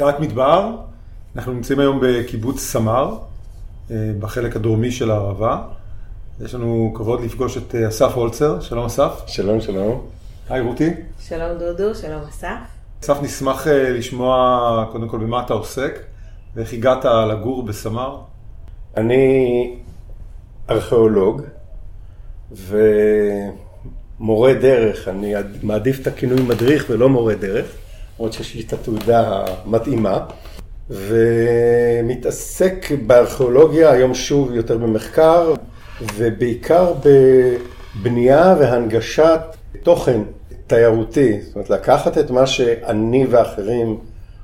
דעת מדבר, אנחנו נמצאים היום בקיבוץ סמר, אה, בחלק הדרומי של הערבה. יש לנו כבוד לפגוש את אה, אסף הולצר, שלום אסף. שלום, שלום. היי רותי. שלום דודו, שלום אסף. אסף, נשמח אה, לשמוע קודם כל במה אתה עוסק, ואיך הגעת לגור בסמר. אני ארכיאולוג ומורה דרך, אני מעדיף את הכינוי מדריך ולא מורה דרך, למרות שיש לי את התעודה המתאימה, ומתעסק בארכיאולוגיה, היום שוב יותר במחקר, ובעיקר בבנייה והנגשת תוכן תיירותי, זאת אומרת לקחת את מה שאני ואחרים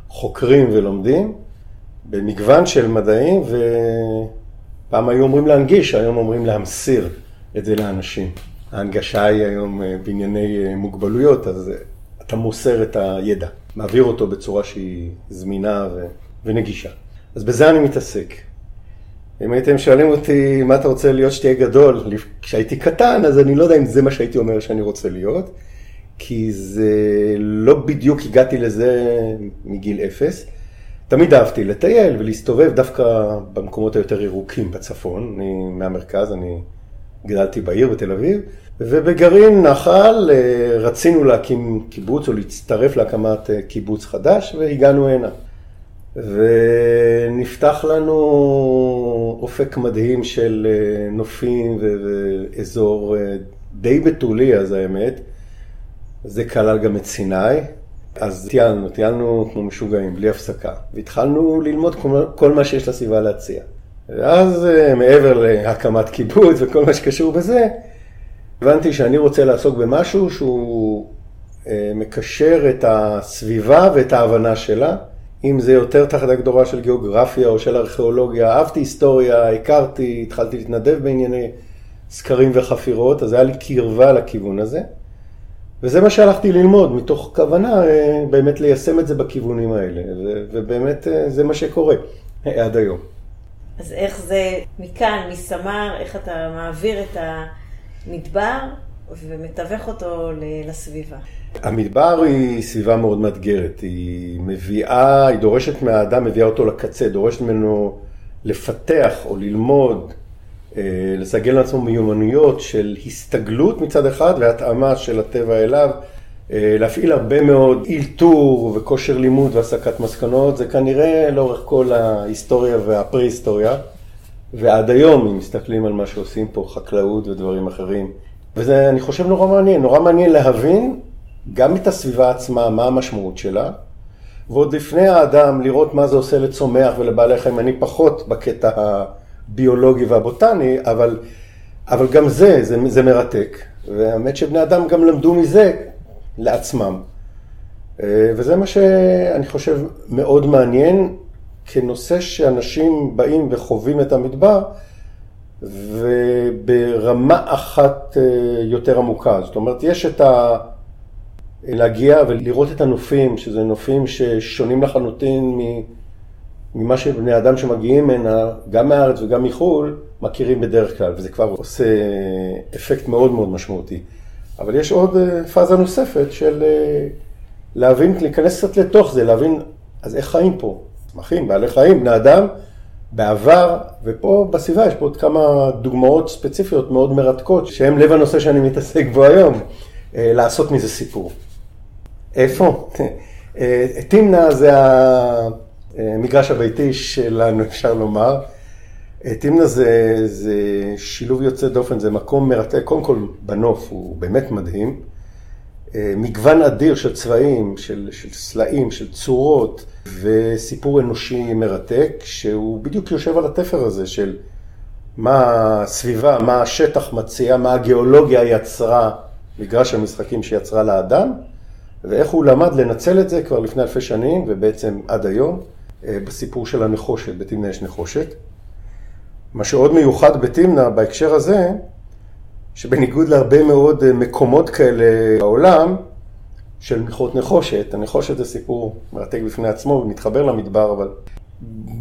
חוקרים ולומדים במגוון של מדעים, ופעם היו אומרים להנגיש, היום אומרים להמסיר את זה לאנשים. ההנגשה היא היום אה, בענייני אה, מוגבלויות, אז אה, אתה מוסר את הידע, מעביר אותו בצורה שהיא זמינה ו... ונגישה. אז בזה אני מתעסק. אם הייתם שואלים אותי מה אתה רוצה להיות שתהיה גדול, כשהייתי קטן, אז אני לא יודע אם זה מה שהייתי אומר שאני רוצה להיות, כי זה לא בדיוק הגעתי לזה מגיל אפס. תמיד אהבתי לטייל ולהסתובב דווקא במקומות היותר ירוקים בצפון, אני מהמרכז, אני גדלתי בעיר בתל אביב, ובגרעין נחל אה, רצינו להקים קיבוץ או להצטרף להקמת אה, קיבוץ חדש והגענו הנה. ונפתח לנו אופק מדהים של אה, נופים ואזור די בתולי אז האמת. זה כלל גם את סיני. אז טיילנו, טיילנו כמו משוגעים, בלי הפסקה. והתחלנו ללמוד כל מה שיש לסביבה להציע. ואז מעבר להקמת קיבוץ וכל מה שקשור בזה, הבנתי שאני רוצה לעסוק במשהו שהוא אה, מקשר את הסביבה ואת ההבנה שלה. אם זה יותר תחת הגדורה של גיאוגרפיה או של ארכיאולוגיה, אהבתי היסטוריה, הכרתי, התחלתי להתנדב בענייני סקרים וחפירות, אז היה לי קרבה לכיוון הזה. וזה מה שהלכתי ללמוד, מתוך כוונה אה, באמת ליישם את זה בכיוונים האלה, ובאמת אה, זה מה שקורה עד היום. אז איך זה מכאן, מסמר, איך אתה מעביר את המדבר ומתווך אותו לסביבה? המדבר היא סביבה מאוד מאתגרת, היא מביאה, היא דורשת מהאדם, מביאה אותו לקצה, דורשת ממנו לפתח או ללמוד, אה, לסגל לעצמו מיומנויות של הסתגלות מצד אחד והתאמה של הטבע אליו, להפעיל הרבה מאוד אילתור וכושר לימוד והסקת מסקנות, זה כנראה לאורך כל ההיסטוריה והפרה-היסטוריה, ועד היום, אם מסתכלים על מה שעושים פה, חקלאות ודברים אחרים. וזה, אני חושב, נורא מעניין, נורא מעניין להבין גם את הסביבה עצמה, מה המשמעות שלה, ועוד לפני האדם לראות מה זה עושה לצומח ולבעלי חיים, אני פחות בקטע הביולוגי והבוטני, אבל, אבל גם זה, זה, זה מרתק. והאמת שבני אדם גם למדו מזה לעצמם. אה, וזה מה שאני חושב מאוד מעניין, כנושא שאנשים באים וחווים את המדבר, וברמה אחת אה, יותר עמוקה. זאת אומרת, יש את ה... להגיע ולראות את הנופים, שזה נופים ששונים לחלוטין ממה שבני אדם שמגיעים הנה, גם מהארץ וגם מחו"ל, מכירים בדרך כלל, וזה כבר עושה אפקט מאוד מאוד משמעותי. אבל יש עוד אה, פאזה נוספת של אה, להבין, להיכנס קצת לתוך זה, להבין, אז איך חיים פה? צמחים, בעלי חיים, בני אדם, בעבר, ופה בסביבה יש פה עוד כמה דוגמאות ספציפיות מאוד מרתקות, שהן לב הנושא שאני מתעסק בו היום, אה, לעשות מזה סיפור. איפה? תמנע זה המגרש הביתי שלנו, אפשר לומר. תמנע זה, זה שילוב יוצא דופן, זה מקום מרתק, קודם כל בנוף הוא באמת מדהים. אה, מגוון אדיר של צבעים, של, של סלעים, של צורות, וסיפור אנושי מרתק, שהוא בדיוק יושב על התפר הזה של מה הסביבה, מה השטח מציע, מה הגיאולוגיה יצרה, מגרש המשחקים שיצרה לאדם, ואיך הוא למד לנצל את זה כבר לפני אלפי שנים, ובעצם עד היום, אה, בסיפור של הנחושת, בתמנע יש נחושת. מה שעוד מיוחד בתמנע בהקשר הזה, שבניגוד להרבה מאוד אה, מקומות כאלה בעולם, של מלכות נחושת, הנחושת זה סיפור מרתק בפני עצמו ומתחבר למדבר, אבל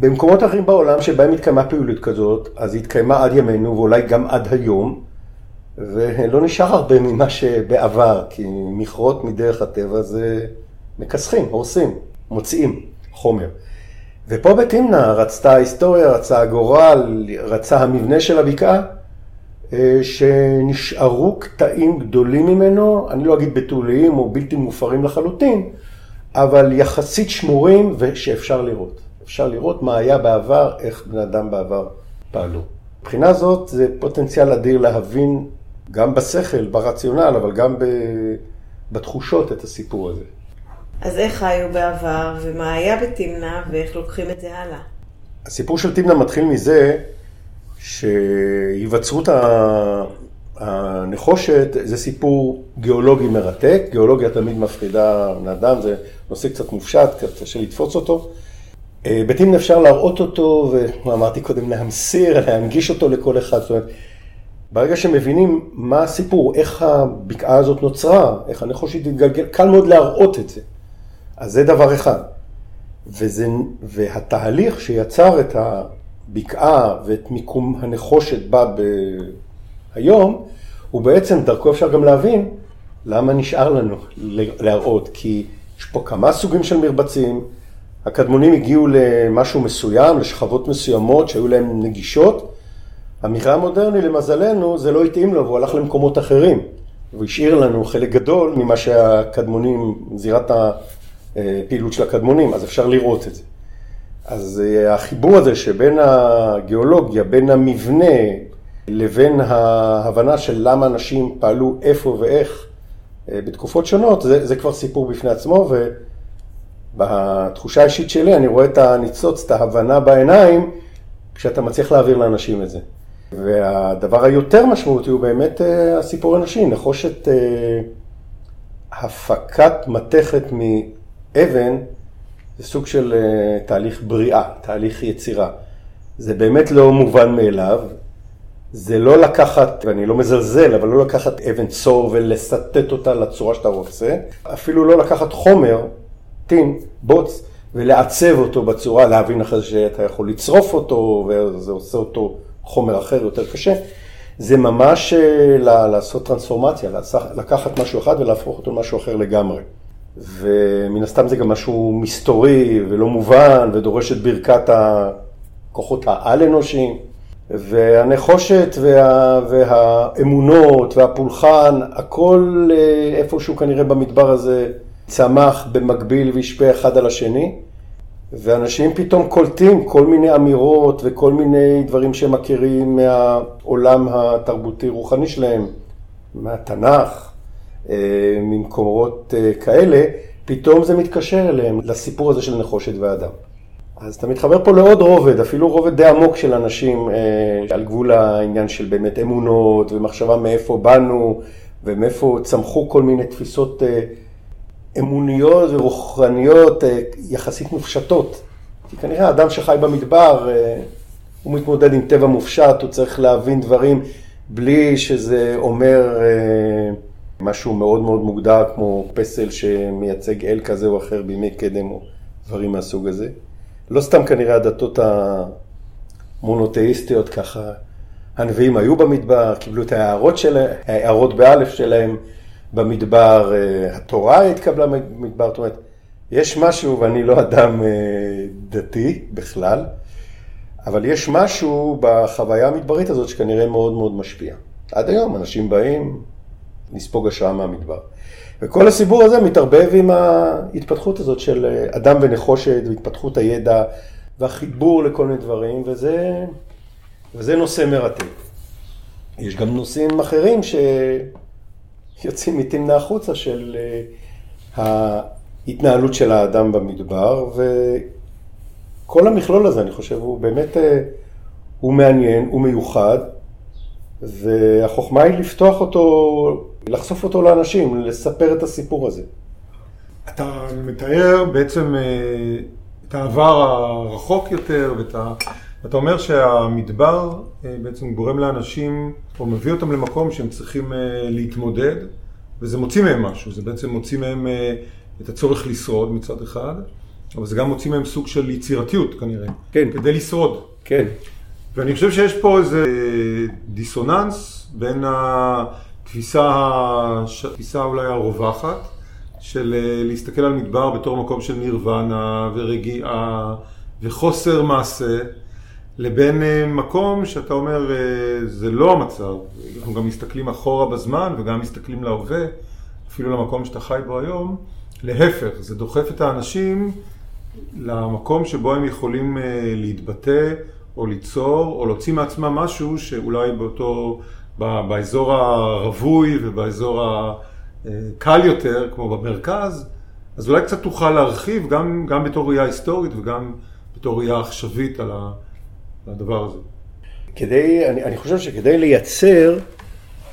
במקומות אחרים בעולם שבהם התקיימה פעילות כזאת, אז היא התקיימה עד ימינו ואולי גם עד היום, ולא נשאר הרבה ממה שבעבר, כי מכרות מדרך הטבע זה מכסחים, הורסים, מוציאים, החומר. ופה בתמנע רצתה ההיסטוריה, רצה הגורל, רצה המבנה של הבקעה, אה, שנשארו קטעים גדולים ממנו, אני לא אגיד בתוליים או בלתי מופרים לחלוטין, אבל יחסית שמורים ושאפשר לראות. אפשר לראות מה היה בעבר, איך בני אדם בעבר פעלו. מבחינה זאת זה פוטנציאל אדיר להבין גם בשכל, ברציונל, אבל גם בתחושות את הסיפור הזה. אז איך חיו בעבר, ומה היה בתמנע, ואיך לוקחים את זה הלאה? הסיפור של תמנע מתחיל מזה שהיווצרות הנחושת זה סיפור גיאולוגי מרתק, גיאולוגיה תמיד מפחידה בני אדם, זה נושא קצת מופשט, קצת קשה לתפוץ אותו. אה, בתמנע אפשר להראות אותו, ואמרתי קודם להמסיר, להנגיש אותו לכל אחד. זאת אומרת, ברגע שמבינים מה הסיפור, איך הבקעה הזאת נוצרה, איך הנחושת התגלגל, קל מאוד להראות את זה. אז זה דבר אחד. וזה, והתהליך שיצר את הבקעה ואת מיקום הנחושת בה היום, הוא בעצם, דרכו אפשר גם להבין למה נשאר לנו להראות. כי יש פה כמה סוגים של מרבצים, הקדמונים הגיעו למשהו מסוים, לשכבות מסוימות שהיו להם נגישות. המקרא המודרני, למזלנו, זה לא התאים לו והוא הלך למקומות אחרים. הוא השאיר לנו חלק גדול ממה שהקדמונים, זירת הפעילות של הקדמונים, אז אפשר לראות את זה. אז אה, החיבור הזה שבין הגיאולוגיה, בין המבנה, לבין ההבנה של למה אנשים פעלו איפה ואיך אה, בתקופות שונות, זה, זה כבר סיפור בפני עצמו, ובתחושה האישית שלי אני רואה את הניצוץ, את ההבנה בעיניים, כשאתה מצליח להעביר לאנשים את זה. והדבר היותר משמעותי הוא באמת אה, הסיפור הנשי, נחושת הפקת מתכת אבן זה סוג של אה, תהליך בריאה, תהליך יצירה. זה באמת לא מובן מאליו. זה לא לקחת, ואני לא מזלזל, אבל לא לקחת אבן צור ולסטט אותה לצורה שאתה רוצה. אפילו לא לקחת חומר, טין, בוץ, ולעצב אותו בצורה, להבין אחרי זה שאתה יכול לצרוף אותו, וזה עושה אותו חומר אחר יותר קשה. זה ממש אה, לעשות טרנספורמציה, לקחת משהו אחד ולהפוך אותו למשהו אחר לגמרי. ומן הסתם זה גם משהו מסתורי ולא מובן, ודורש את ברכת הכוחות העל-אנושיים. והנחושת וה, והאמונות והפולחן, הכל אה, איפשהו כנראה במדבר הזה צמח במקביל והשפיע אחד על השני. ואנשים פתאום קולטים כל מיני אמירות וכל מיני דברים שהם מכירים מהעולם התרבותי-רוחני שלהם, מהתנ"ך, ממקומות אה, כאלה, פתאום זה מתקשר אליהם, לסיפור הזה של נחושת ואדם. אז אתה מתחבר פה לעוד רובד, אפילו רובד די עמוק של אנשים אה, על גבול העניין של באמת אמונות ומחשבה מאיפה באנו ומאיפה צמחו כל מיני תפיסות אמוניות ורוחניות יחסית מופשטות. כי כנראה האדם שחי במדבר, הוא מתמודד עם טבע מופשט, הוא צריך להבין דברים בלי שזה אומר משהו מאוד מאוד מוגדר כמו פסל שמייצג אל כזה או אחר בימי קדם או דברים מהסוג הזה. לא סתם כנראה הדתות המונותאיסטיות ככה, הנביאים היו במדבר, קיבלו את ההערות שלהם, ההערות באלף שלהם במדבר, אה, התורה התקבלה במדבר, זאת אומרת, יש משהו, ואני לא אדם אה, דתי בכלל, אבל יש משהו בחוויה המדברית הזאת שכנראה מאוד מאוד משפיע. עד היום אנשים באים, לספוג השראה מהמדבר. וכל הסיפור הזה מתערבב עם ההתפתחות הזאת של אדם ונחושת והתפתחות הידע והחיבור לכל מיני דברים, וזה, וזה נושא מרתק. יש גם נושאים אחרים שיוצאים מתמנה החוצה של אה, ההתנהלות של האדם במדבר, וכל המכלול הזה, אני חושב, הוא באמת, אה, הוא מעניין, הוא מיוחד, והחוכמה היא לפתוח אותו לחשוף אותו לאנשים, לספר את הסיפור הזה. אתה מתאר בעצם אה, את העבר הרחוק יותר, ואתה, ואתה אומר שהמדבר אה, בעצם גורם לאנשים, או מביא אותם למקום שהם צריכים אה, להתמודד, וזה מוציא מהם משהו, זה בעצם מוציא מהם את הצורך לשרוד מצד אחד, אבל זה גם מוציא מהם סוג של יצירתיות כנראה, כן. כדי לשרוד. כן. ואני חושב שיש פה איזה דיסוננס בין ה... תפיסה, תפיסה אולי הרווחת, של אה, להסתכל על מדבר בתור מקום של נירוונה ורגיעה וחוסר מעשה, לבין אה, מקום שאתה אומר, אה, זה לא המצב. אנחנו גם מסתכלים אחורה בזמן וגם מסתכלים להווה, אפילו למקום שאתה חי בו היום. להפך, זה דוחף את האנשים למקום שבו הם יכולים להתבטא או ליצור או להוציא מעצמם משהו שאולי באותו, באזור הרווי ובאזור ה... קל יותר, כמו במרכז, אז אולי קצת תוכל להרחיב גם, גם בתור ראייה היסטורית וגם בתור ראייה עכשווית על הדבר הזה. כדי, אני, אני חושב שכדי לייצר,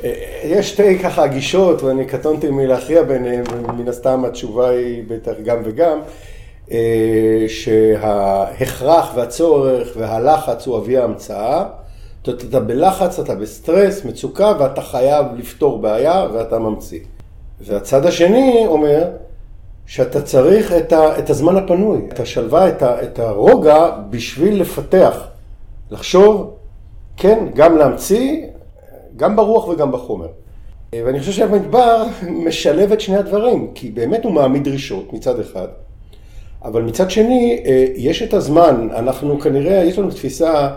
אה, יש שתי ככה גישות, ואני קטונתי מלהכריע ביניהם, ומן הסתם התשובה היא בטח גם וגם, אה, שההכרח והצורך והלחץ הוא אבי ההמצאה. אתה בלחץ, אתה בסטרס, מצוקה, ואתה חייב לפתור בעיה ואתה ממציא. והצד השני אומר שאתה צריך את, ה, את הזמן הפנוי, את השלווה, את, ה, את הרוגע בשביל לפתח, לחשוב, כן, גם להמציא, גם ברוח וגם בחומר. ואני חושב שהמדבר משלב את שני הדברים, כי באמת הוא מעמיד דרישות מצד אחד, אבל מצד שני, יש את הזמן, אנחנו כנראה, יש לנו תפיסה,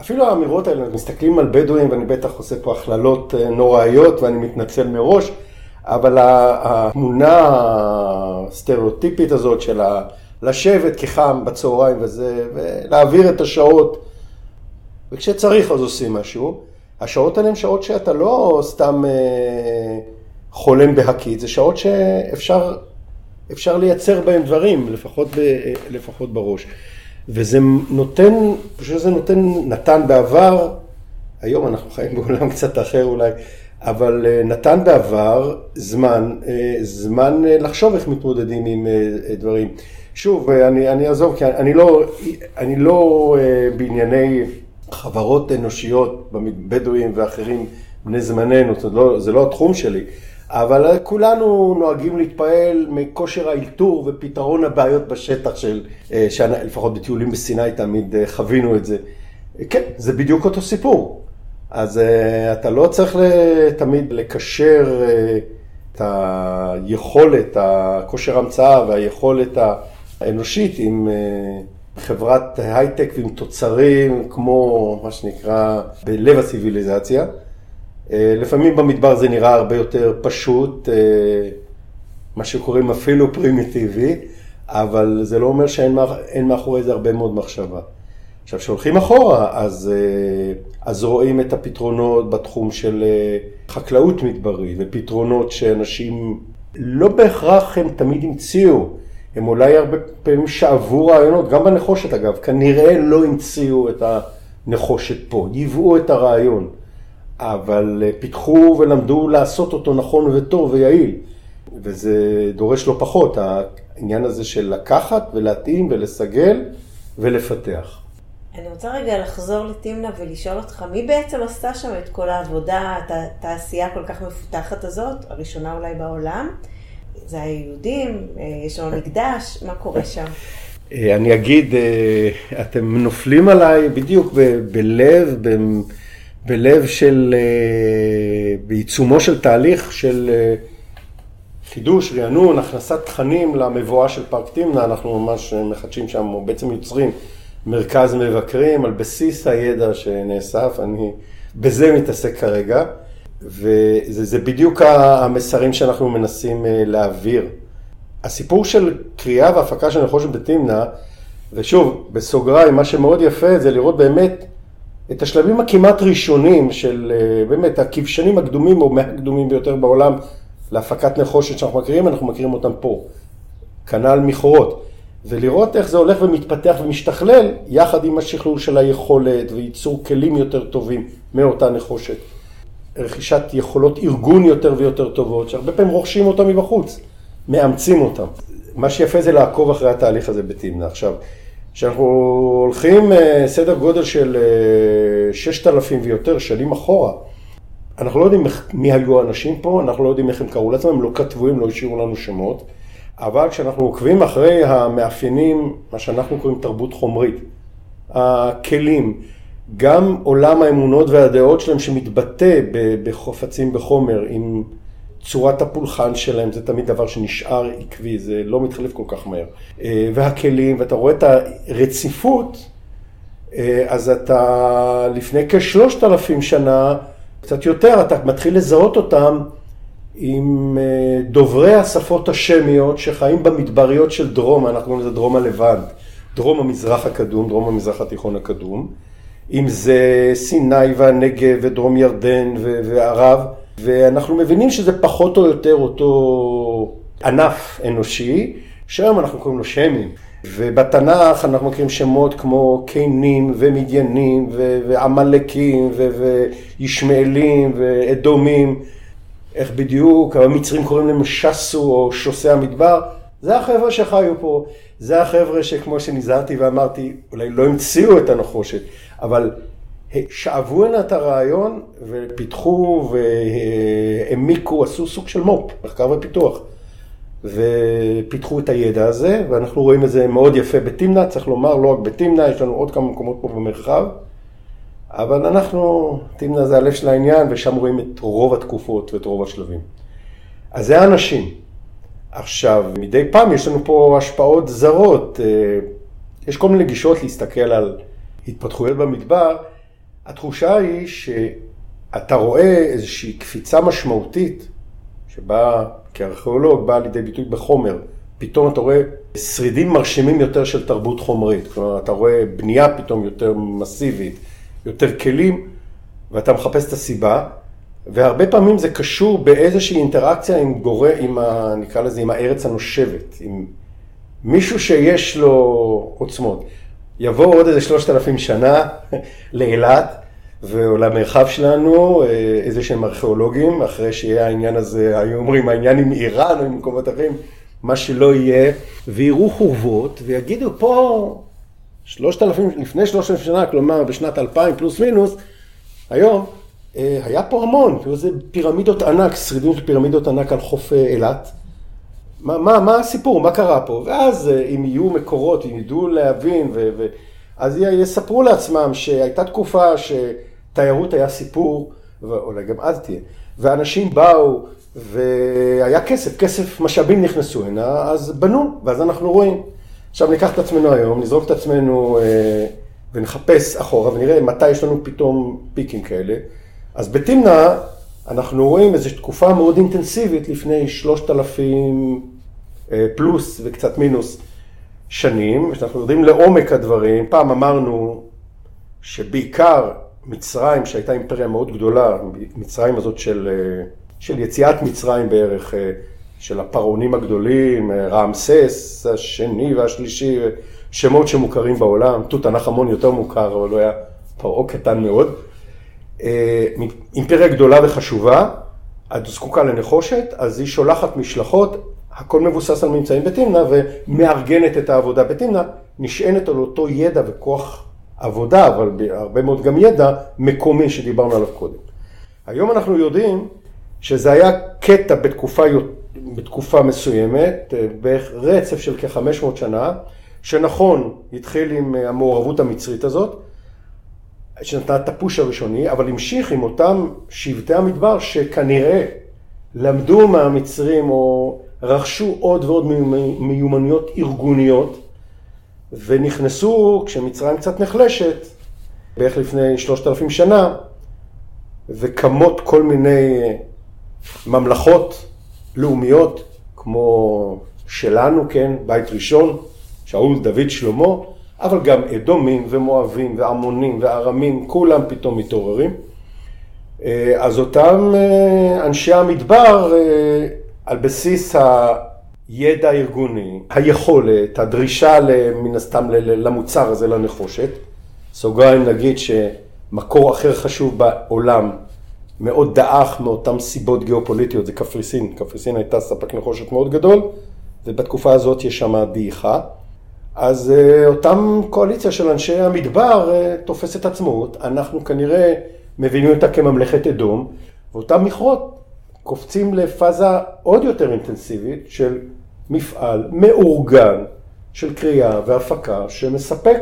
אפילו האמירות האלה, מסתכלים על בדואים, ואני בטח עושה פה הכללות נוראיות ואני מתנצל מראש, אבל התמונה הסטריאוטיפית הזאת של לשבת כחם בצהריים וזה, ולהעביר את השעות, וכשצריך אז עושים משהו. השעות האלה הן שעות שאתה לא סתם אה, חולם בהקית, זה שעות שאפשר אפשר לייצר בהן דברים, לפחות, ב, לפחות בראש. וזה נותן, פשוט זה נותן, נתן בעבר, היום אנחנו חיים בעולם קצת אחר אולי, אבל אה, נתן בעבר זמן, אה, זמן אה, לחשוב איך מתמודדים עם דברים. שוב, אני, אני אעזוב, כי אני לא, אני לא בענייני חברות אנושיות, בדואים ואחרים, בני זמננו, זה לא, זה לא התחום שלי, אבל כולנו נוהגים להתפעל מכושר האלתור ופתרון הבעיות בשטח של, לפחות בטיולים בסיני תמיד חווינו את זה. כן, זה בדיוק אותו סיפור. אז uh, אתה לא צריך תמיד לקשר את היכולת, הכושר המצאה והיכולת האנושית עם חברת הייטק ועם תוצרים כמו מה שנקרא בלב הציוויליזציה. Uh, לפעמים במדבר זה נראה הרבה יותר פשוט, uh, מה שקוראים אפילו פרימיטיבי, אבל זה לא אומר שאין מאחורי זה הרבה מאוד מחשבה. עכשיו, כשהולכים אחורה, אז, אה, אז רואים את הפתרונות בתחום של אה, חקלאות מדברית, ופתרונות שאנשים לא בהכרח הם תמיד המציאו, הם אולי הרבה פעמים שאבו רעיונות, גם בנחושת אגב, כנראה לא המציאו את הנחושת פה, ייבאו את הרעיון, אבל אה, פיתחו ולמדו לעשות אותו נכון וטוב ויעיל, וזה דורש לא פחות, העניין הזה של לקחת ולהתאים ולסגל ולפתח. אני רוצה רגע לחזור לתמנה ולשאול אותך, מי בעצם עשתה שם את כל העבודה, את התעשייה כל כך מפותחת הזאת, הראשונה אולי בעולם? זה היהודים, אה, יש לנו מקדש, מה קורה שם? אה, אני אגיד, אתם נופלים עליי בדיוק בלב, בלב של, בעיצומו של תהליך של חידוש, רענון, הכנסת תכנים למבואה של פארק תמנה, אנחנו ממש מחדשים שם, או בעצם יוצרים מרכז מבקרים על בסיס הידע שנאסף, אני בזה מתעסק כרגע, וזה בדיוק המסרים שאנחנו מנסים אה, להעביר. הסיפור של קריאה והפקה של נחושת בתמנע, ושוב, בסוגריים, מה שמאוד יפה זה לראות באמת את השלבים הכמעט ראשונים של אה, באמת הכבשנים הקדומים או מהקדומים ביותר בעולם להפקת נחושת שאנחנו מכירים, אנחנו מכירים אותם פה. כנ"ל מכרות. ולראות איך זה הולך ומתפתח ומשתכלל יחד עם השכלול של היכולת וייצור כלים יותר טובים מאותה נחושת. רכישת יכולות ארגון יותר ויותר טובות, שהרבה פעמים רוכשים אותם מבחוץ, מאמצים אותם. מה שיפה זה לעקוב אחרי התהליך הזה בתמנה. עכשיו, כשאנחנו הולכים אה, סדר גודל של אה, ששת אלפים ויותר שנים אחורה, אנחנו לא יודעים מי היו האנשים פה, אנחנו לא יודעים איך הם קראו לעצמם, הם לא כתבו, הם לא השאירו לנו שמות. אבל כשאנחנו עוקבים אחרי המאפיינים, מה שאנחנו קוראים תרבות חומרית, הכלים, גם עולם האמונות והדעות שלהם שמתבטא בחופצים בחומר עם צורת הפולחן שלהם זה תמיד דבר שנשאר עקבי, זה לא מתחלף כל כך מהר. אה, והכלים, ואתה רואה את הרציפות, אה, אז אתה לפני כשלושת אלפים שנה, קצת יותר, אתה מתחיל לזהות אותם עם אה, דוברי השפות השמיות שחיים במדבריות של דרום, אנחנו קוראים לזה דרום הלבנט, דרום המזרח הקדום, דרום המזרח התיכון הקדום, אם זה סיני והנגב ודרום ירדן וערב. ואנחנו מבינים שזה פחות או יותר אותו ענף אנושי, שהיום אנחנו קוראים לו שמים. ובתנ"ך אנחנו מכירים שמות כמו קינים ומדיינים ועמלקים וישמעאלים ואדומים. איך בדיוק, המצרים קוראים להם שסו או שוסי המדבר. זה החבר'ה שחיו פה, זה החבר'ה שכמו שנזהרתי ואמרתי, אולי לא המציאו את הנחושת, אבל שאבו הנה את הרעיון ופיתחו והעמיקו, עשו סוג של מו"פ, מחקר ופיתוח. ופיתחו את הידע הזה, ואנחנו רואים את זה מאוד יפה בתמנע, צריך לומר, לא רק בתמנע, יש לנו עוד כמה מקומות פה במרחב, אבל אנחנו, תמנע זה הלב של העניין, ושם רואים את רוב התקופות ואת רוב השלבים. אז זה האנשים. עכשיו, מדי פעם יש לנו פה השפעות זרות. אה, יש כל מיני גישות להסתכל על התפתחויות במדבר. התחושה היא שאתה רואה איזושהי קפיצה משמעותית, שבה כארכיאולוג באה לידי ביטוי בחומר. פתאום אתה רואה שרידים מרשימים יותר של תרבות חומרית. כלומר, אתה רואה בנייה פתאום יותר מסיבית, יותר כלים, ואתה מחפש את הסיבה. והרבה פעמים זה קשור באיזושהי אינטראקציה עם גורם, עם ה... נקרא לזה, עם הארץ הנושבת, עם מישהו שיש לו עוצמות. יבוא עוד איזה שלושת אלפים שנה לאילת ולמרחב שלנו, אה, איזה שהם ארכיאולוגים, אחרי שיהיה העניין הזה, היו אומרים, העניין עם איראן או עם מקומות אחרים, מה שלא יהיה, ויראו חורבות ויגידו פה שלושת אלפים, לפני שלושת אלפים שנה, כלומר בשנת אלפיים פלוס מינוס, היום, אה, היה פה המון, כאילו זה פירמידות ענק, שרידים של פירמידות ענק על חוף אה, אילת. מה, מה, מה הסיפור, מה קרה פה? ואז אה, אם יהיו מקורות, אם ידעו להבין, ו, ו, אז יספרו לעצמם שהייתה תקופה שתיירות היה סיפור, ואולי גם אז תהיה, ואנשים באו, והיה כסף, כסף, משאבים נכנסו הנה, אז בנו, ואז אנחנו רואים. עכשיו ניקח את עצמנו היום, נזרוק את עצמנו אה, ונחפש אחורה ונראה מתי יש לנו פתאום פיקים כאלה. אז בתמנע אנחנו רואים איזו תקופה מאוד אינטנסיבית לפני שלושת אלפים אה, פלוס וקצת מינוס שנים, שאנחנו יודעים לעומק הדברים. פעם אמרנו שבעיקר מצרים, שהייתה אימפריה מאוד גדולה, מצרים הזאת של, אה, של יציאת מצרים בערך, אה, של הפרעונים הגדולים, רעמסס השני והשלישי, שמות שמוכרים בעולם, תות ענך המון יותר מוכר, אבל הוא היה פרעה קטן מאוד. אימפריה גדולה וחשובה, את זקוקה לנחושת, אז היא שולחת משלחות הכל מבוסס על ממצאים בתמנע ומארגנת את העבודה בתמנע, נשענת על אותו ידע וכוח עבודה, אבל הרבה מאוד גם ידע מקומי שדיברנו עליו קודם. היום אנחנו יודעים שזה היה קטע בתקופה, בתקופה מסוימת, בערך רצף של כ-500 שנה, שנכון, התחיל עם המעורבות המצרית הזאת, שנתנה את הפוש הראשוני, אבל המשיך עם אותם שבטי המדבר שכנראה למדו מהמצרים או רכשו עוד ועוד מיומנויות ארגוניות ונכנסו, כשמצרים קצת נחלשת, בערך לפני שלושת אלפים שנה, וקמות כל מיני ממלכות לאומיות, כמו שלנו, כן, בית ראשון, שאול, דוד, שלמה, אבל גם אדומים ומואבים ועמונים וארמים, כולם פתאום מתעוררים. אז אותם אנשי המדבר על בסיס הידע הארגוני, היכולת, הדרישה מן הסתם למוצר הזה, לנחושת. סוגריים נגיד שמקור אחר חשוב בעולם מאוד דעך מאותן סיבות גיאופוליטיות, זה קפריסין. קפריסין הייתה ספק נחושת מאוד גדול, ובתקופה הזאת יש שם דעיכה. אז אה, אותם קואליציה של אנשי המדבר אה, תופסת עצמאות, אנחנו כנראה מבינים אותה כממלכת אדום, ואותם מכרות קופצים לפאזה עוד יותר אינטנסיבית של מפעל מאורגן של קריאה והפקה שמספק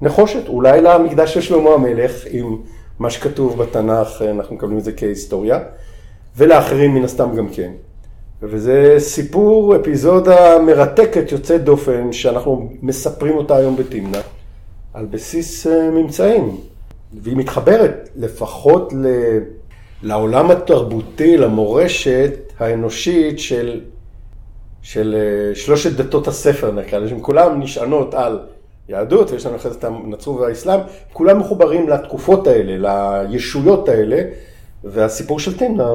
נחושת, אולי למקדש של שלמה המלך, עם מה שכתוב בתנ"ך, אנחנו מקבלים את זה כהיסטוריה, ולאחרים מן הסתם גם כן. וזה סיפור, אפיזודה מרתקת, יוצאת דופן, שאנחנו מספרים אותה היום בתמנע, על בסיס אה, ממצאים. והיא מתחברת לפחות ל... לעולם התרבותי, למורשת האנושית של, של אה, שלושת דתות הספר, נקרא לזה, כולן נשענות על יהדות, ויש לנו אחרי זה את הנצרות והאסלאם, כולם מחוברים לתקופות האלה, לישויות האלה, והסיפור של תמנה,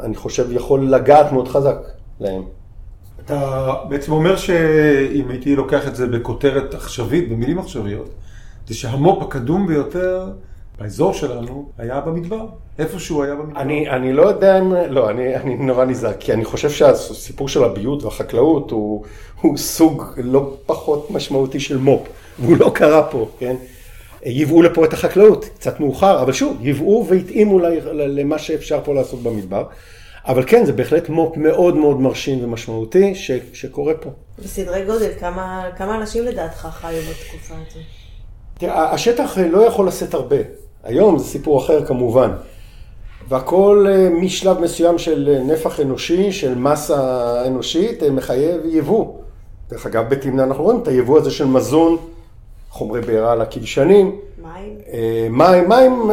אני חושב, יכול לגעת מאוד חזק להם. אתה בעצם אומר שאם הייתי לוקח את זה בכותרת עכשווית, במילים עכשוויות, זה שהמו"פ הקדום ביותר באזור שלנו היה במדבר, איפשהו היה במדבר. אני, אני לא יודע אם, לא, אני, אני נורא נזהר, כי אני חושב שהסיפור של הביוט והחקלאות הוא, הוא סוג לא פחות משמעותי של מו"פ, והוא לא קרה פה, כן? ייבאו לפה את החקלאות, קצת מאוחר, אבל שוב, ייבאו והתאימו למה שאפשר פה לעשות במדבר. אבל כן, זה בהחלט מו"פ מאוד מאוד מרשים ומשמעותי ש, שקורה פה. בסדרי גודל, כמה, כמה אנשים לדעתך חיו בתקופה הזאת? תראה, השטח לא יכול לשאת הרבה. היום זה סיפור אחר כמובן. והכל אה, משלב מסוים של אה, נפח אנושי, של מסה אנושית, אה, מחייב יבוא. דרך אגב, בתמנה אנחנו רואים את היבוא הזה של מזון, חומרי בעירה לכבשנים. מים? מים, מים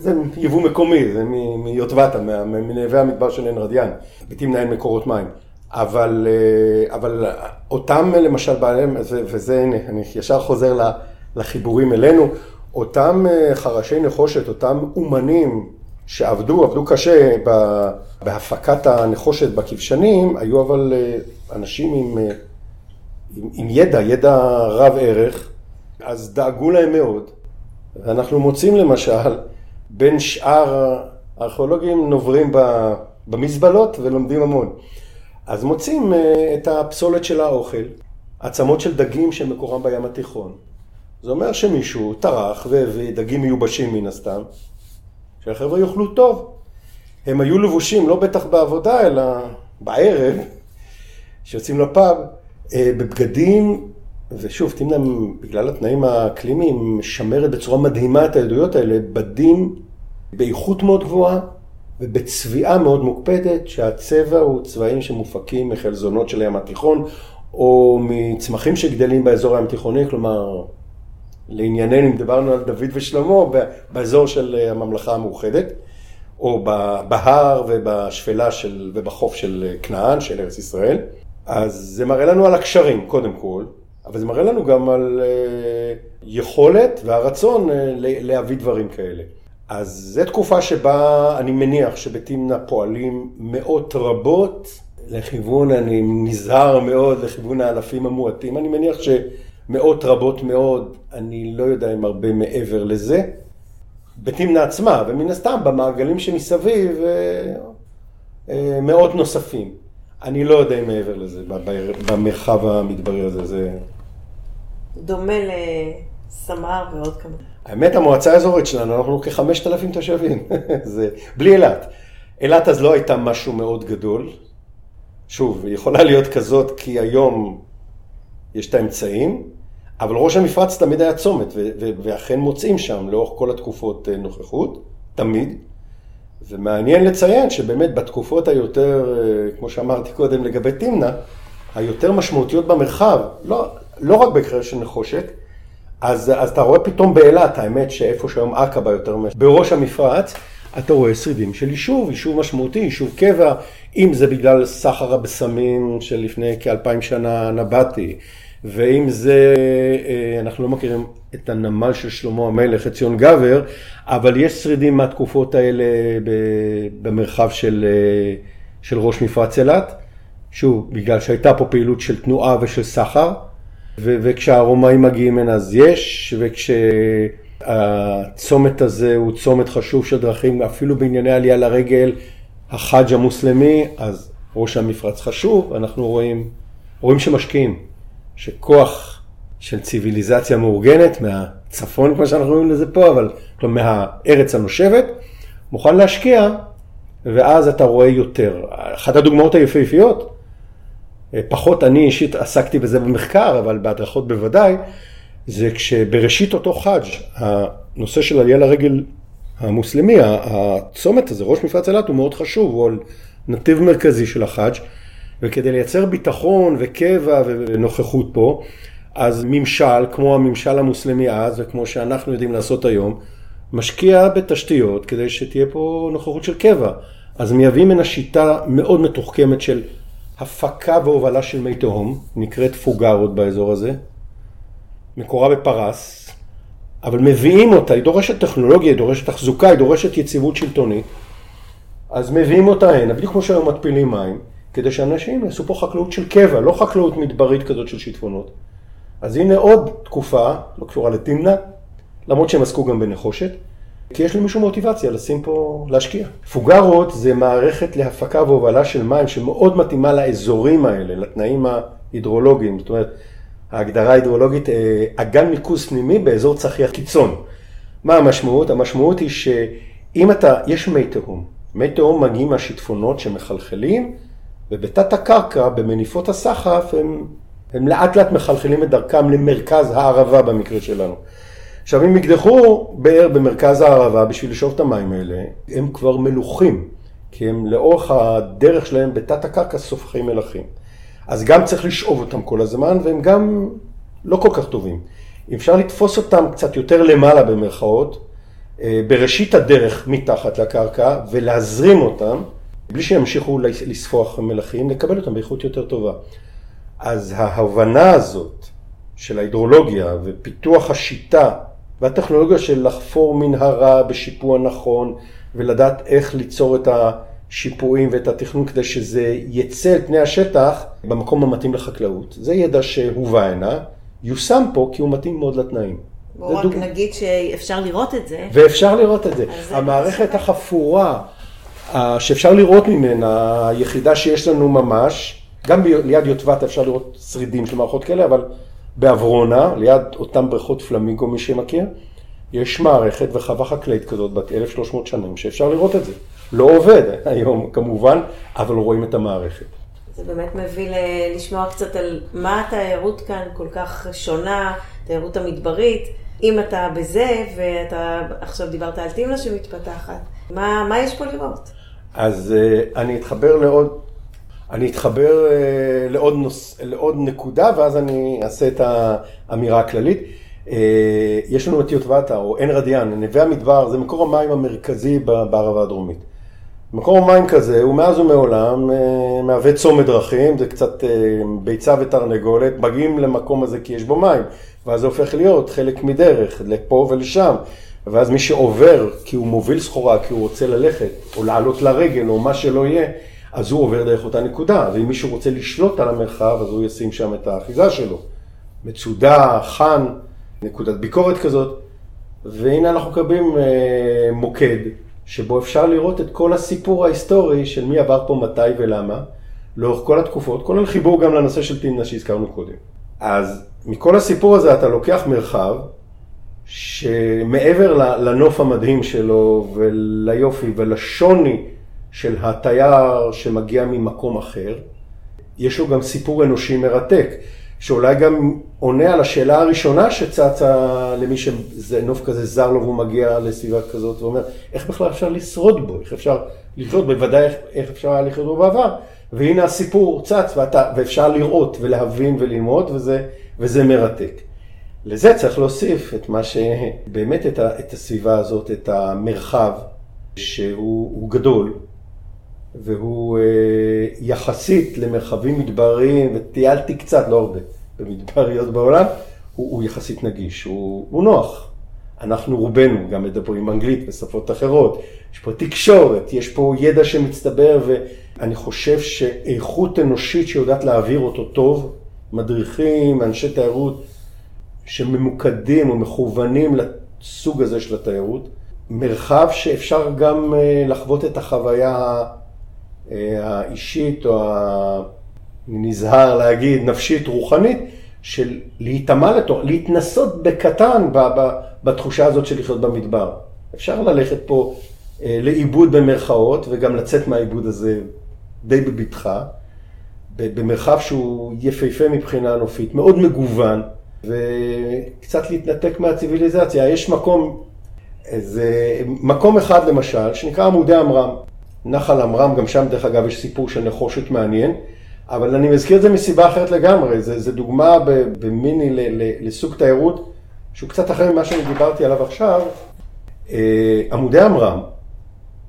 זה יבוא מקומי, זה מיוטבתה, מנאבי המדבר של עין רדיאן. בתמנה אין מקורות מים. אבל, אבל אותם למשל בעליהם, וזה, הנה, אני ישר חוזר לחיבורים אלינו, אותם חרשי נחושת, אותם אומנים שעבדו, עבדו קשה בהפקת הנחושת בכבשנים, היו אבל אה, אנשים עם, אה, עם, עם ידע, ידע רב ערך, אז דאגו להם מאוד. ואנחנו מוצאים למשל, בין שאר הארכיאולוגים נוברים במזבלות ולומדים המון. אז מוצאים אה, את הפסולת של האוכל, עצמות של דגים שמקורם בים התיכון. זה אומר שמישהו טרח והביא דגים מיובשים מן הסתם, שהחבר'ה יאכלו טוב. הם היו לבושים לא בטח בעבודה, אלא בערב, שיוצאים לפאב, אה, בבגדים, ושוב, תמנה, בגלל התנאים האקלימיים, משמרת בצורה מדהימה את העדויות האלה, בדים באיכות מאוד גבוהה ובצביעה מאוד מוקפדת, שהצבע הוא צבעים שמופקים מחלזונות של הים התיכון, או מצמחים שגדלים באזור הים התיכוני, כלומר לענייננו, אם דיברנו על דוד ושלמה, באזור של אה, הממלכה המאוחדת, או בהר ובשפלה של, ובחוף של אה, כנען, של ארץ ישראל. אז זה מראה לנו על הקשרים, קודם כל, אבל זה מראה לנו גם על אה, יכולת והרצון להביא דברים כאלה. אז זו תקופה שבה אני מניח שבתמנע פועלים מאות רבות לכיוון, אני נזהר מאוד לכיוון האלפים המועטים, אני מניח ש... מאות רבות מאוד, אני לא יודע אם הרבה מעבר לזה. בתמנה עצמה, ומן הסתם במעגלים שמסביב, אה, אה, מאות נוספים. אני לא יודע אם מעבר לזה, במרחב המדברי הזה. זה... דומה לסמר ועוד כמה. האמת, המועצה האזורית שלנו, אנחנו כחמשת אלפים תושבים. זה בלי אילת. אילת אז לא הייתה משהו מאוד גדול. שוב, היא יכולה להיות כזאת כי היום יש את האמצעים, אבל ראש המפרץ תמיד היה צומת, ואכן מוצאים שם לאורך כל התקופות אה, נוכחות, תמיד. ומעניין לציין שבאמת בתקופות היותר, אה, כמו שאמרתי קודם לגבי תמנע, היותר משמעותיות במרחב, לא, לא רק בקריאה של נחושת, אז, אז אתה רואה פתאום באילת, האמת שאיפה שהיום עקבה יותר, בראש המפרץ, אתה רואה שרידים של יישוב, יישוב משמעותי, יישוב קבע, אם זה בגלל סחר בסמים של לפני כאלפיים שנה נבטי, ואם זה, אה, אנחנו לא מכירים את הנמל של שלמה המלך, את ציון גבר, אבל יש שרידים מהתקופות האלה במרחב של, אה, של ראש מפרץ אילת, שוב, בגלל שהייתה פה פעילות של תנועה ושל סחר, וכשהרומאים מגיעים הנה אז יש, וכשהצומת הזה הוא צומת חשוב של דרכים, אפילו בענייני עלייה לרגל, החאג' המוסלמי, אז ראש המפרץ חשוב, אנחנו רואים, רואים שמשקיעים. שכוח של ציוויליזציה מאורגנת, מהצפון כמו שאנחנו רואים לזה פה, אבל כלומר מהארץ הנושבת, מוכן להשקיע, ואז אתה רואה יותר. אחת הדוגמאות היפהפיות, פחות אני אישית עסקתי בזה במחקר, אבל בהדרכות בוודאי, זה כשבראשית אותו חאג' הנושא של עלייה לרגל המוסלמי, הצומת הזה, ראש מפרץ אילת הוא מאוד חשוב, הוא על נתיב מרכזי של החאג' וכדי לייצר ביטחון וקבע ונוכחות פה, אז ממשל, כמו הממשל המוסלמי אז וכמו שאנחנו יודעים לעשות היום, משקיע בתשתיות כדי שתהיה פה נוכחות של קבע. אז מייבאים מן השיטה מאוד מתוחכמת של הפקה והובלה של מי תהום, נקראת פוגרות באזור הזה, מקורה בפרס, אבל מביאים אותה, היא דורשת טכנולוגיה, היא דורשת תחזוקה, היא דורשת יציבות שלטונית, אז מביאים אותה הנה, בדיוק כמו שהיום מתפילים מים, כדי שאנשים יעשו פה חקלאות של קבע, לא חקלאות מדברית כזאת של שיטפונות. אז הנה עוד תקופה, לא קשורה לתמנע, למרות שהם עסקו גם בנחושת, כי יש למישהו מוטיבציה לשים פה, להשקיע. פוגרות זה מערכת להפקה והובלה של מים שמאוד מתאימה לאזורים האלה, לתנאים ההידרולוגיים. זאת אומרת, ההגדרה ההידרולוגית, אה, אגן ניקוז פנימי באזור צחיח קיצון. מה המשמעות? המשמעות היא שאם אתה, יש מי תהום, מי תהום מגיעים מהשיטפונות שמחלחלים, ובתת הקרקע, במניפות הסחף, הם, הם לאט לאט מחלחלים את דרכם למרכז הערבה במקרה שלנו. עכשיו אם יקדחו באר במרכז הערבה בשביל לשאוב את המים האלה, הם כבר מלוכים, כי הם לאורך הדרך שלהם בתת הקרקע סופחים מלחים. אז גם צריך לשאוב אותם כל הזמן, והם גם לא כל כך טובים. אפשר לתפוס אותם קצת יותר למעלה במרכאות, אה, בראשית הדרך מתחת לקרקע, ולהזרים אותם, בלי שימשיכו לספוח מלחים, לקבל אותם באיכות יותר טובה. אז ההבנה הזאת של ההידרולוגיה ופיתוח השיטה והטכנולוגיה של לחפור מנהרה בשיפוע נכון ולדעת איך ליצור את השיפועים ואת התכנון כדי שזה יצא אל פני השטח במקום המתאים לחקלאות. זה ידע שהובא הנה, יושם פה כי הוא מתאים מאוד לתנאים. בואו רק דוג... נגיד שאפשר לראות את זה. ואפשר לראות את זה. המערכת זה החפורה שאפשר לראות ממנה, היחידה שיש לנו ממש, גם ליד יוטבתה אפשר לראות שרידים של מערכות כאלה, אבל בעברונה, ליד אותן בריכות פלמינגו, מי שמכיר, יש מערכת וחווה חקלאית כזאת בת 1,300 שנים, שאפשר לראות את זה. לא עובד היום כמובן, אבל רואים את המערכת. זה באמת מביא לשמוע קצת על מה התיירות כאן כל כך שונה, התיירות המדברית. אם אתה בזה, ואתה עכשיו דיברת על תמנה שמתפתחת, מה, מה יש פה לראות? אז uh, אני אתחבר לעוד אני אתחבר אה, לעוד, נוס, לעוד נקודה ואז אני אעשה את האמירה הכללית. אה, יש לנו את יוטבתה או עין רדיאן, נווה המדבר, זה מקור המים המרכזי בערבה הדרומית. מקור מים כזה הוא מאז ומעולם אה, מהווה צומת דרכים, זה קצת ביצה ותרנגולת, מגיעים למקום הזה כי יש בו מים, ואז זה הופך להיות חלק מדרך, לפה ולשם. ואז מי שעובר כי הוא מוביל סחורה, כי הוא רוצה ללכת, או לעלות לרגל, או מה שלא יהיה, אז הוא עובר דרך אותה נקודה, ואם מישהו רוצה לשלוט על המרחב, אז הוא ישים שם את האחיזה שלו. מצודה, חאן, נקודת ביקורת כזאת, והנה אנחנו מקבלים אה, מוקד, שבו אפשר לראות את כל הסיפור ההיסטורי של מי עבר פה מתי ולמה, לאורך כל התקופות, כולל חיבור גם לנושא של תמנה שהזכרנו קודם. אז מכל הסיפור הזה אתה לוקח מרחב, שמעבר לנוף המדהים שלו וליופי ולשוני של התייר שמגיע ממקום אחר, יש לו גם סיפור אנושי מרתק, שאולי גם עונה על השאלה הראשונה שצצה למי שזה נוף כזה זר לו והוא מגיע לסביבה כזאת ואומר, איך בכלל אפשר לשרוד בו, איך אפשר לחיות, בוודאי איך, איך אפשר היה לחיות בו בעבר, והנה הסיפור צץ ואתה, ואפשר לראות ולהבין וללמוד וזה, וזה מרתק. לזה צריך להוסיף את מה שבאמת את, ה, את הסביבה הזאת, את המרחב שהוא גדול, והוא אה, יחסית למרחבים מדבריים, וטיילתי קצת, לא הרבה, במדבריות בעולם, הוא, הוא יחסית נגיש, הוא, הוא נוח. אנחנו רובנו גם מדברים אנגלית ושפות אחרות, יש פה תקשורת, יש פה ידע שמצטבר, ואני חושב שאיכות אנושית שיודעת להעביר אותו טוב, מדריכים, אנשי תיירות שממוקדים או מכוונים לסוג הזה של התיירות, מרחב שאפשר גם אה, לחוות את החוויה אה, האישית או נזהר להגיד נפשית רוחנית של להיטמע לתוך, להתנסות בקטן בתחושה הזאת של לחיות במדבר. אפשר ללכת פה אה, לאיבוד במרכאות וגם לצאת מהאיבוד הזה די בבטחה, במרחב שהוא יפהפה מבחינה נופית, מאוד מגוון וקצת להתנתק מהציוויליזציה. יש מקום זה מקום אחד למשל, שנקרא עמודי עמרם. נחל עמרם, גם שם דרך אגב יש סיפור של נחושת מעניין, אבל אני מזכיר את זה מסיבה אחרת לגמרי, זה, זה דוגמה במיני לסוג תיירות שהוא קצת אחר ממה שאני דיברתי עליו עכשיו. אה, עמודי עמרם,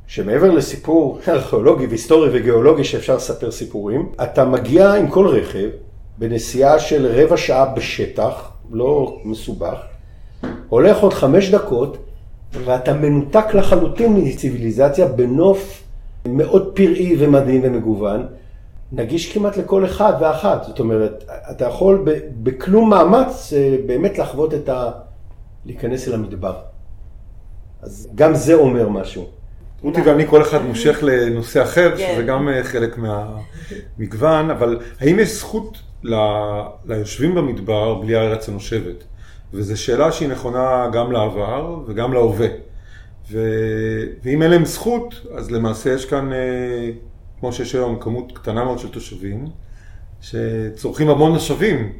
שמעבר לסיפור ארכיאולוגי והיסטורי וגיאולוגי שאפשר לספר סיפורים, אתה מגיע עם כל רכב בנסיעה של רבע שעה בשטח, לא מסובך, הולך עוד חמש דקות ואתה מנותק לחלוטין מציוויליזציה בנוף מאוד פראי ומדהים ומגוון, נגיש כמעט לכל אחד ואחת. זאת אומרת, אתה יכול בכלום מאמץ אה, באמת לחוות את ה... להיכנס אל המדבר. אז גם זה אומר משהו. רותי ואני כל אחד מושך לנושא אחר, כן. שזה גם אה, חלק מהמגוון, אבל האם יש זכות ל... ליושבים במדבר בלי הארץ הנושבת? וזו שאלה שהיא נכונה גם לעבר וגם להווה. ו... ואם אין להם זכות, אז למעשה יש כאן, אה, כמו שיש היום, כמות קטנה מאוד של תושבים, שצורכים המון משאבים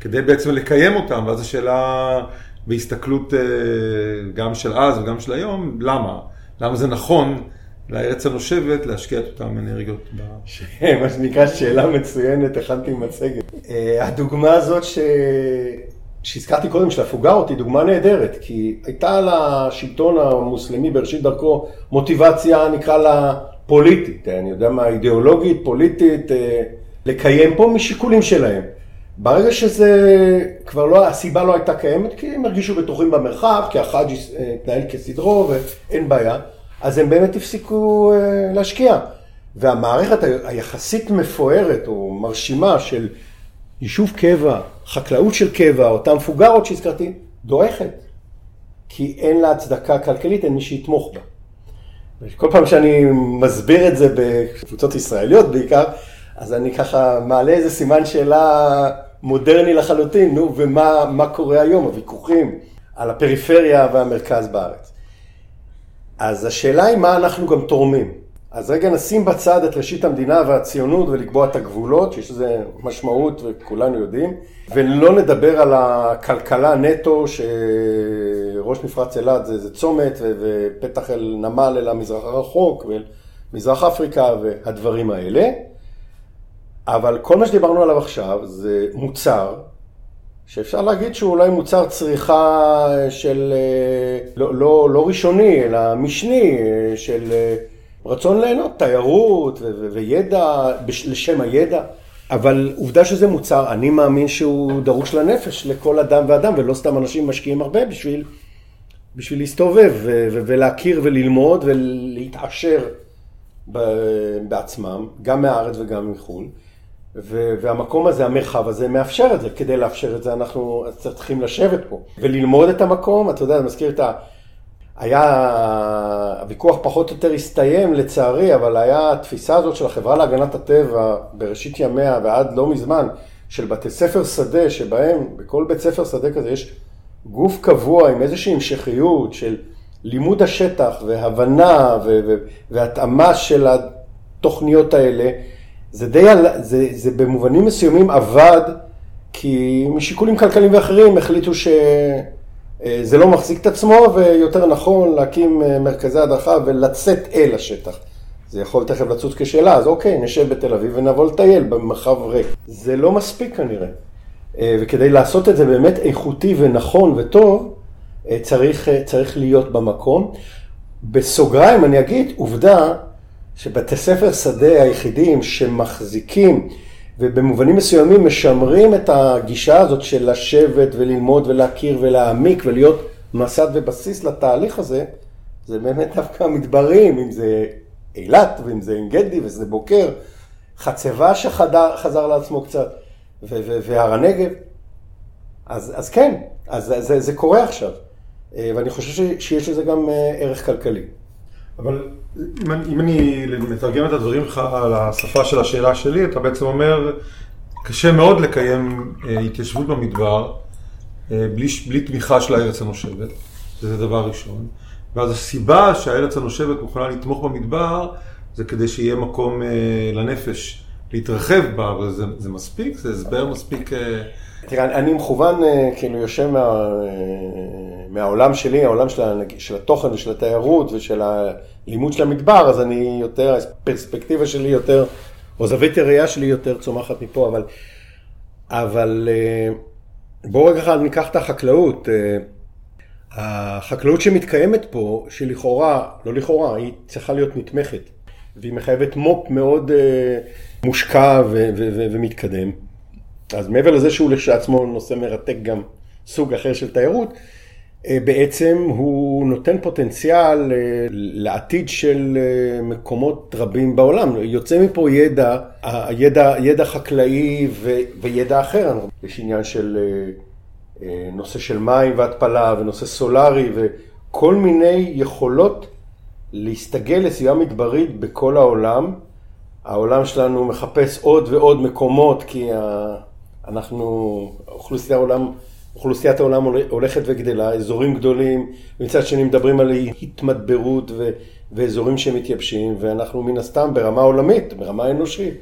כדי בעצם לקיים אותם, ואז השאלה בהסתכלות אה, גם של אז וגם של היום, למה? למה זה נכון לארץ הנושבת להשקיע את אותן אנרגיות? מה שנקרא שאלה מצוינת, הכנתי מצגת. אה, הדוגמה הזאת ש... שהזכרתי קודם, של הפוגרות, היא דוגמה נהדרת, כי הייתה לשלטון המוסלמי בראשית דרכו מוטיבציה, נקרא לה פוליטית, אני יודע מה, אידיאולוגית, פוליטית, אה, לקיים פה משיקולים שלהם. ברגע שזה כבר לא, הסיבה לא הייתה קיימת, כי הם הרגישו בטוחים במרחב, כי החאג' אה, התנהל כסדרו ואין בעיה, אז הם באמת הפסיקו אה, להשקיע. והמערכת היחסית מפוארת או מרשימה של יישוב קבע, חקלאות של קבע, אותן פוגרות שהזכרתי, דועכת. כי אין לה הצדקה כלכלית, אין מי שיתמוך בה. כל פעם שאני מסביר את זה בקבוצות ישראליות בעיקר, אז אני ככה מעלה איזה סימן שאלה מודרני לחלוטין, נו, ומה קורה היום, הוויכוחים על הפריפריה והמרכז בארץ. אז השאלה היא מה אנחנו גם תורמים. אז רגע נשים בצד את ראשית המדינה והציונות ולקבוע את הגבולות, שיש לזה משמעות וכולנו יודעים, ולא נדבר על הכלכלה נטו, שראש מפרץ אילת זה, זה צומת ופתח אל נמל אל המזרח הרחוק ואל מזרח אפריקה והדברים האלה. אבל כל מה שדיברנו עליו עכשיו זה מוצר שאפשר להגיד שהוא אולי מוצר צריכה של לא, לא, לא ראשוני, אלא משני, של רצון ליהנות, תיירות ו- ו- וידע, לשם הידע. אבל עובדה שזה מוצר, אני מאמין שהוא דרוש לנפש, לכל אדם ואדם, ולא סתם אנשים משקיעים הרבה בשביל, בשביל להסתובב ו- ו- ולהכיר וללמוד ולהתעשר בעצמם, גם מהארץ וגם מחו"ל. והמקום הזה, המרחב הזה, מאפשר את זה. כדי לאפשר את זה, אנחנו צריכים לשבת פה וללמוד את המקום. אתה יודע, אני מזכיר את ה... היה, הוויכוח פחות או יותר הסתיים לצערי, אבל היה התפיסה הזאת של החברה להגנת הטבע בראשית ימיה ועד לא מזמן, של בתי ספר שדה, שבהם בכל בית ספר שדה כזה יש גוף קבוע עם איזושהי המשכיות של לימוד השטח והבנה והתאמה של התוכניות האלה. זה די, זה, זה במובנים מסוימים עבד, כי משיקולים כלכליים ואחרים החליטו ש... אה, זה לא מחזיק את עצמו, ויותר נכון להקים אה, מרכזי הדרכה ולצאת אל השטח. זה יכול תכף לצוץ כשאלה, אז אוקיי, נשב בתל אביב ונבוא לטייל במרחב ריק. זה לא מספיק כנראה. אה, וכדי לעשות את זה באמת איכותי ונכון וטוב, צריך, צריך להיות במקום. בסוגריים אני אגיד, עובדה שבתי ספר שדה היחידים שמחזיקים ובמובנים מסוימים משמרים את הגישה הזאת של לשבת וללמוד ולהכיר ולהעמיק ולהיות מסד ובסיס לתהליך הזה, זה באמת דווקא המדברים, אם זה אילת ואם זה עין גדי וזה בוקר, חצבה שחזר לעצמו קצת, והר הנגב. אז, אז כן, אז זה, זה קורה עכשיו, אה, ואני חושב שיש לזה גם אה, ערך כלכלי. אבל אם אני, אם אני מתרגם את הדברים שלך השפה של השאלה שלי, אתה בעצם אומר, קשה מאוד לקיים אה, התיישבות במדבר אה, בלי, בלי תמיכה של הארץ הנושבת, שזה דבר ראשון. ואז הסיבה שהארץ הנושבת מוכנה לתמוך במדבר, זה כדי שיהיה מקום אה, לנפש להתרחב בה, אבל זה, זה מספיק? זה הסבר מספיק... אה, תראה, אני מכוון, אה, כאילו, יושב מה, אה, מהעולם שלי, העולם של, של התוכן ושל התיירות ושל הלימוד של המדבר, אז אני יותר, הפרספקטיבה שלי יותר, או זווית הראייה שלי יותר צומחת מפה, אבל, אבל בואו רגע אחד ניקח את החקלאות. החקלאות שמתקיימת פה, שלכאורה, לא לכאורה, היא צריכה להיות נתמכת, והיא מחייבת מו"פ מאוד מושקע ו- ו- ו- ומתקדם. אז מעבר לזה שהוא לכשעצמו נושא מרתק גם סוג אחר של תיירות, אה, בעצם הוא נותן פוטנציאל אה, לעתיד של אה, מקומות רבים בעולם. יוצא מפה ידע, הידע, ידע חקלאי ו- וידע אחר. יש עניין של נושא של מים והתפלה ונושא סולארי וכל מיני יכולות להסתגל לסביבה מדברית בכל העולם. העולם שלנו מחפש עוד ועוד מקומות כי אנחנו, אוכלוסיית העולם, אוכלוסיית העולם הול- הולכת וגדלה, אזורים גדולים, מצד שני מדברים על התמדברות ו, ואזורים שמתייבשים, ואנחנו מן הסתם ברמה עולמית, ברמה אנושית,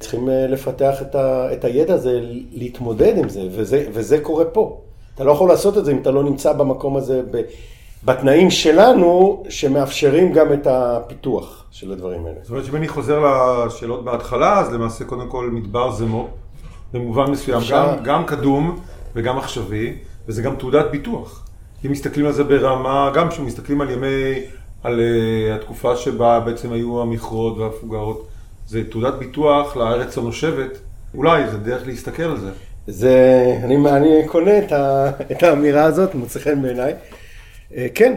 צריכים אה, לפתח את, ה, את הידע הזה, להתמודד עם זה, וזה, וזה קורה פה. אתה לא יכול לעשות את זה אם אתה לא נמצא במקום הזה ב, בתנאים שלנו, שמאפשרים גם את הפיתוח של הדברים האלה. זאת אומרת שאם אני חוזר לשאלות בהתחלה, אז למעשה קודם כל מדבר זה מו"פ, במובן מסוים. גם, גם קדום וגם עכשווי, וזה גם תעודת ביטוח. אם מסתכלים על זה ברמה, גם כשמסתכלים על ימי, על uh, התקופה שבה בעצם היו המכרות והפוגרות, זה תעודת ביטוח לארץ הנושבת, אולי זה דרך להסתכל על זה. זה, אני, אני קונה את, ה, את האמירה הזאת, מוצא חן בעיניי. אה, כן,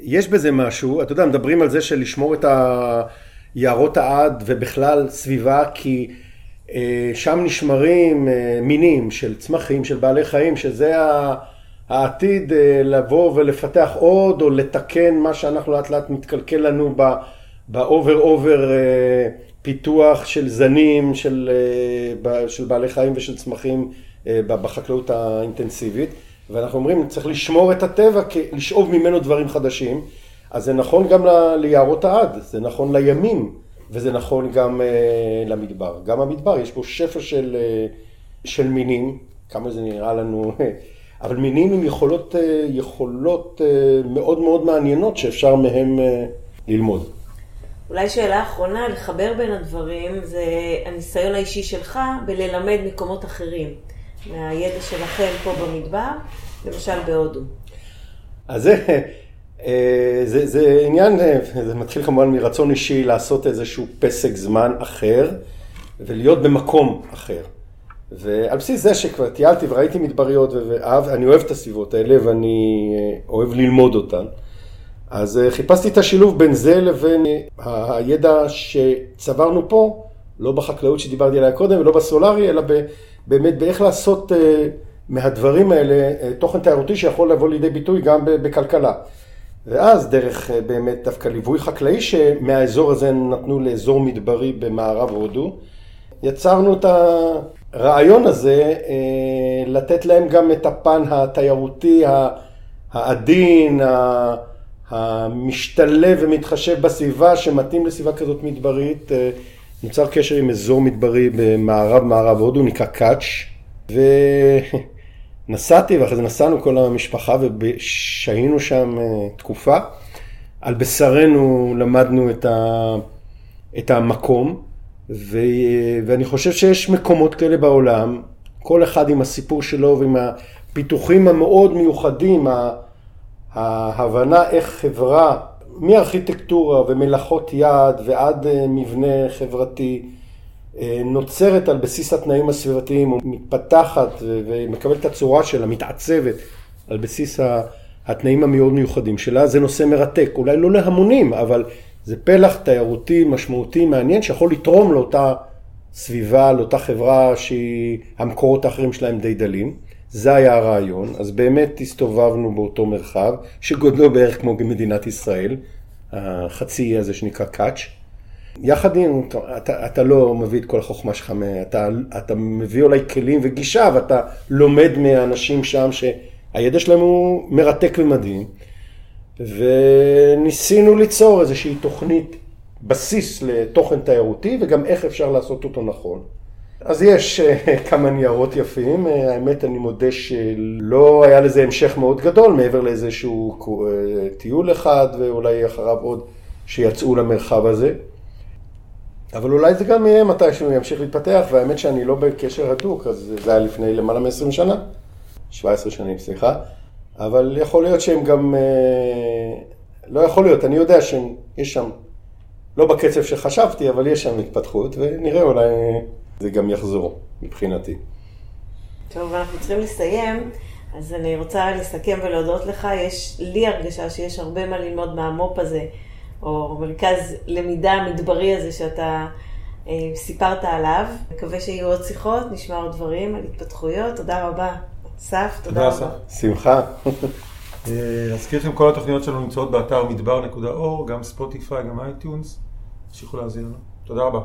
יש בזה משהו, אתה יודע, מדברים על זה של לשמור את היערות העד ובכלל סביבה, כי אה, שם נשמרים אה, מינים של צמחים, של בעלי חיים, שזה העתיד לבוא ולפתח עוד, או לתקן מה שאנחנו לאט לאט מתקלקל לנו ב over over פיתוח של זנים, של, של בעלי חיים ושל צמחים בחקלאות האינטנסיבית. ואנחנו אומרים, צריך לשמור את הטבע, לשאוב ממנו דברים חדשים. אז זה נכון גם ל- ליערות העד, זה נכון לימים, וזה נכון גם אה, למדבר. גם המדבר, יש פה שפע של, אה, של מינים, כמה זה נראה לנו, אבל מינים עם יכולות, אה, יכולות אה, מאוד מאוד מעניינות שאפשר מהם אה, ללמוד. אולי שאלה אחרונה, לחבר בין הדברים, זה הניסיון האישי שלך בללמד מקומות אחרים, מהידע שלכם פה במדבר, למשל בהודו. אז זה, אה, זה, זה עניין, אה, זה מתחיל כמובן מרצון אישי לעשות איזשהו פסק זמן אחר ולהיות במקום אחר. ועל בסיס זה שכבר טיילתי וראיתי מדבריות ואני אוהב את הסביבות האלה ואני אה, אוהב ללמוד אותן. אז חיפשתי את השילוב בין זה לבין הידע שצברנו פה, לא בחקלאות שדיברתי עליה קודם ולא בסולארי, אלא באמת באיך לעשות אה, מהדברים האלה אה, תוכן תיירותי שיכול לבוא לידי ביטוי גם בכלכלה. ואז דרך אה, באמת דווקא ליווי חקלאי שמהאזור הזה נתנו לאזור מדברי במערב הודו, יצרנו את הרעיון הזה לתת להם גם את הפן התיירותי העדין, המשתלב ומתחשב בסביבה שמתאים לסביבה כזאת מדברית. נוצר קשר עם אזור מדברי במערב מערב הודו, נקרא קאץ', ונסעתי ואחרי זה נסענו כל המשפחה ושהינו שם אה, תקופה. על בשרנו למדנו את, ה, את המקום, ו, ואני חושב שיש מקומות כאלה בעולם, כל אחד עם הסיפור שלו ועם הפיתוחים המאוד מיוחדים, ההבנה איך חברה, מארכיטקטורה ומלאכות יד ועד אה, מבנה חברתי, אה, נוצרת על בסיס התנאים הסביבתיים, ומתפתחת ומקבלת את הצורה שלה, מתעצבת על בסיס התנאים המאוד מיוחדים שלה, זה נושא מרתק, אולי לא להמונים, אבל זה פלח תיירותי משמעותי מעניין שיכול לתרום לאותה סביבה, לאותה חברה שהמקורות האחרים שלהם די דלים. זה היה הרעיון, אז באמת הסתובבנו באותו מרחב, שגודלו בערך כמו במדינת ישראל, החצי אי הזה שנקרא קאץ'. יחד עם, אתה, אתה לא מביא את כל החוכמה שלך, אתה, אתה מביא אולי כלים וגישה, ואתה לומד מהאנשים שם שהידע שלהם הוא מרתק ומדהים. וניסינו ליצור איזושהי תוכנית בסיס לתוכן תיירותי וגם איך אפשר לעשות אותו נכון. אז יש אה, כמה ניירות יפים, אה, האמת אני מודה שלא היה לזה המשך מאוד גדול מעבר לאיזשהו אה, טיול אחד ואולי אחריו עוד שיצאו למרחב הזה. אבל אולי זה גם יהיה מתי שהוא ימשיך להתפתח, והאמת שאני לא בקשר הדוק, אז זה היה לפני למעלה מ-20 שנה, 17 שנים, סליחה, אבל יכול להיות שהם גם, לא יכול להיות, אני יודע שיש שם, לא בקצב שחשבתי, אבל יש שם התפתחות, ונראה אולי זה גם יחזור מבחינתי. טוב, אנחנו צריכים לסיים, אז אני רוצה לסכם ולהודות לך. יש לי הרגשה שיש הרבה מה ללמוד מהמו"פ הזה, או מרכז למידה מדברי הזה שאתה אה, סיפרת עליו. מקווה שיהיו עוד שיחות, נשמע עוד דברים על התפתחויות. תודה רבה. אסף, תודה, תודה רבה. שמחה. אה, להזכיר לכם, כל התוכניות שלנו נמצאות באתר מדבר.אור, גם Spotify, גם iTunes. תמשיכו להאזין לנו. תודה רבה.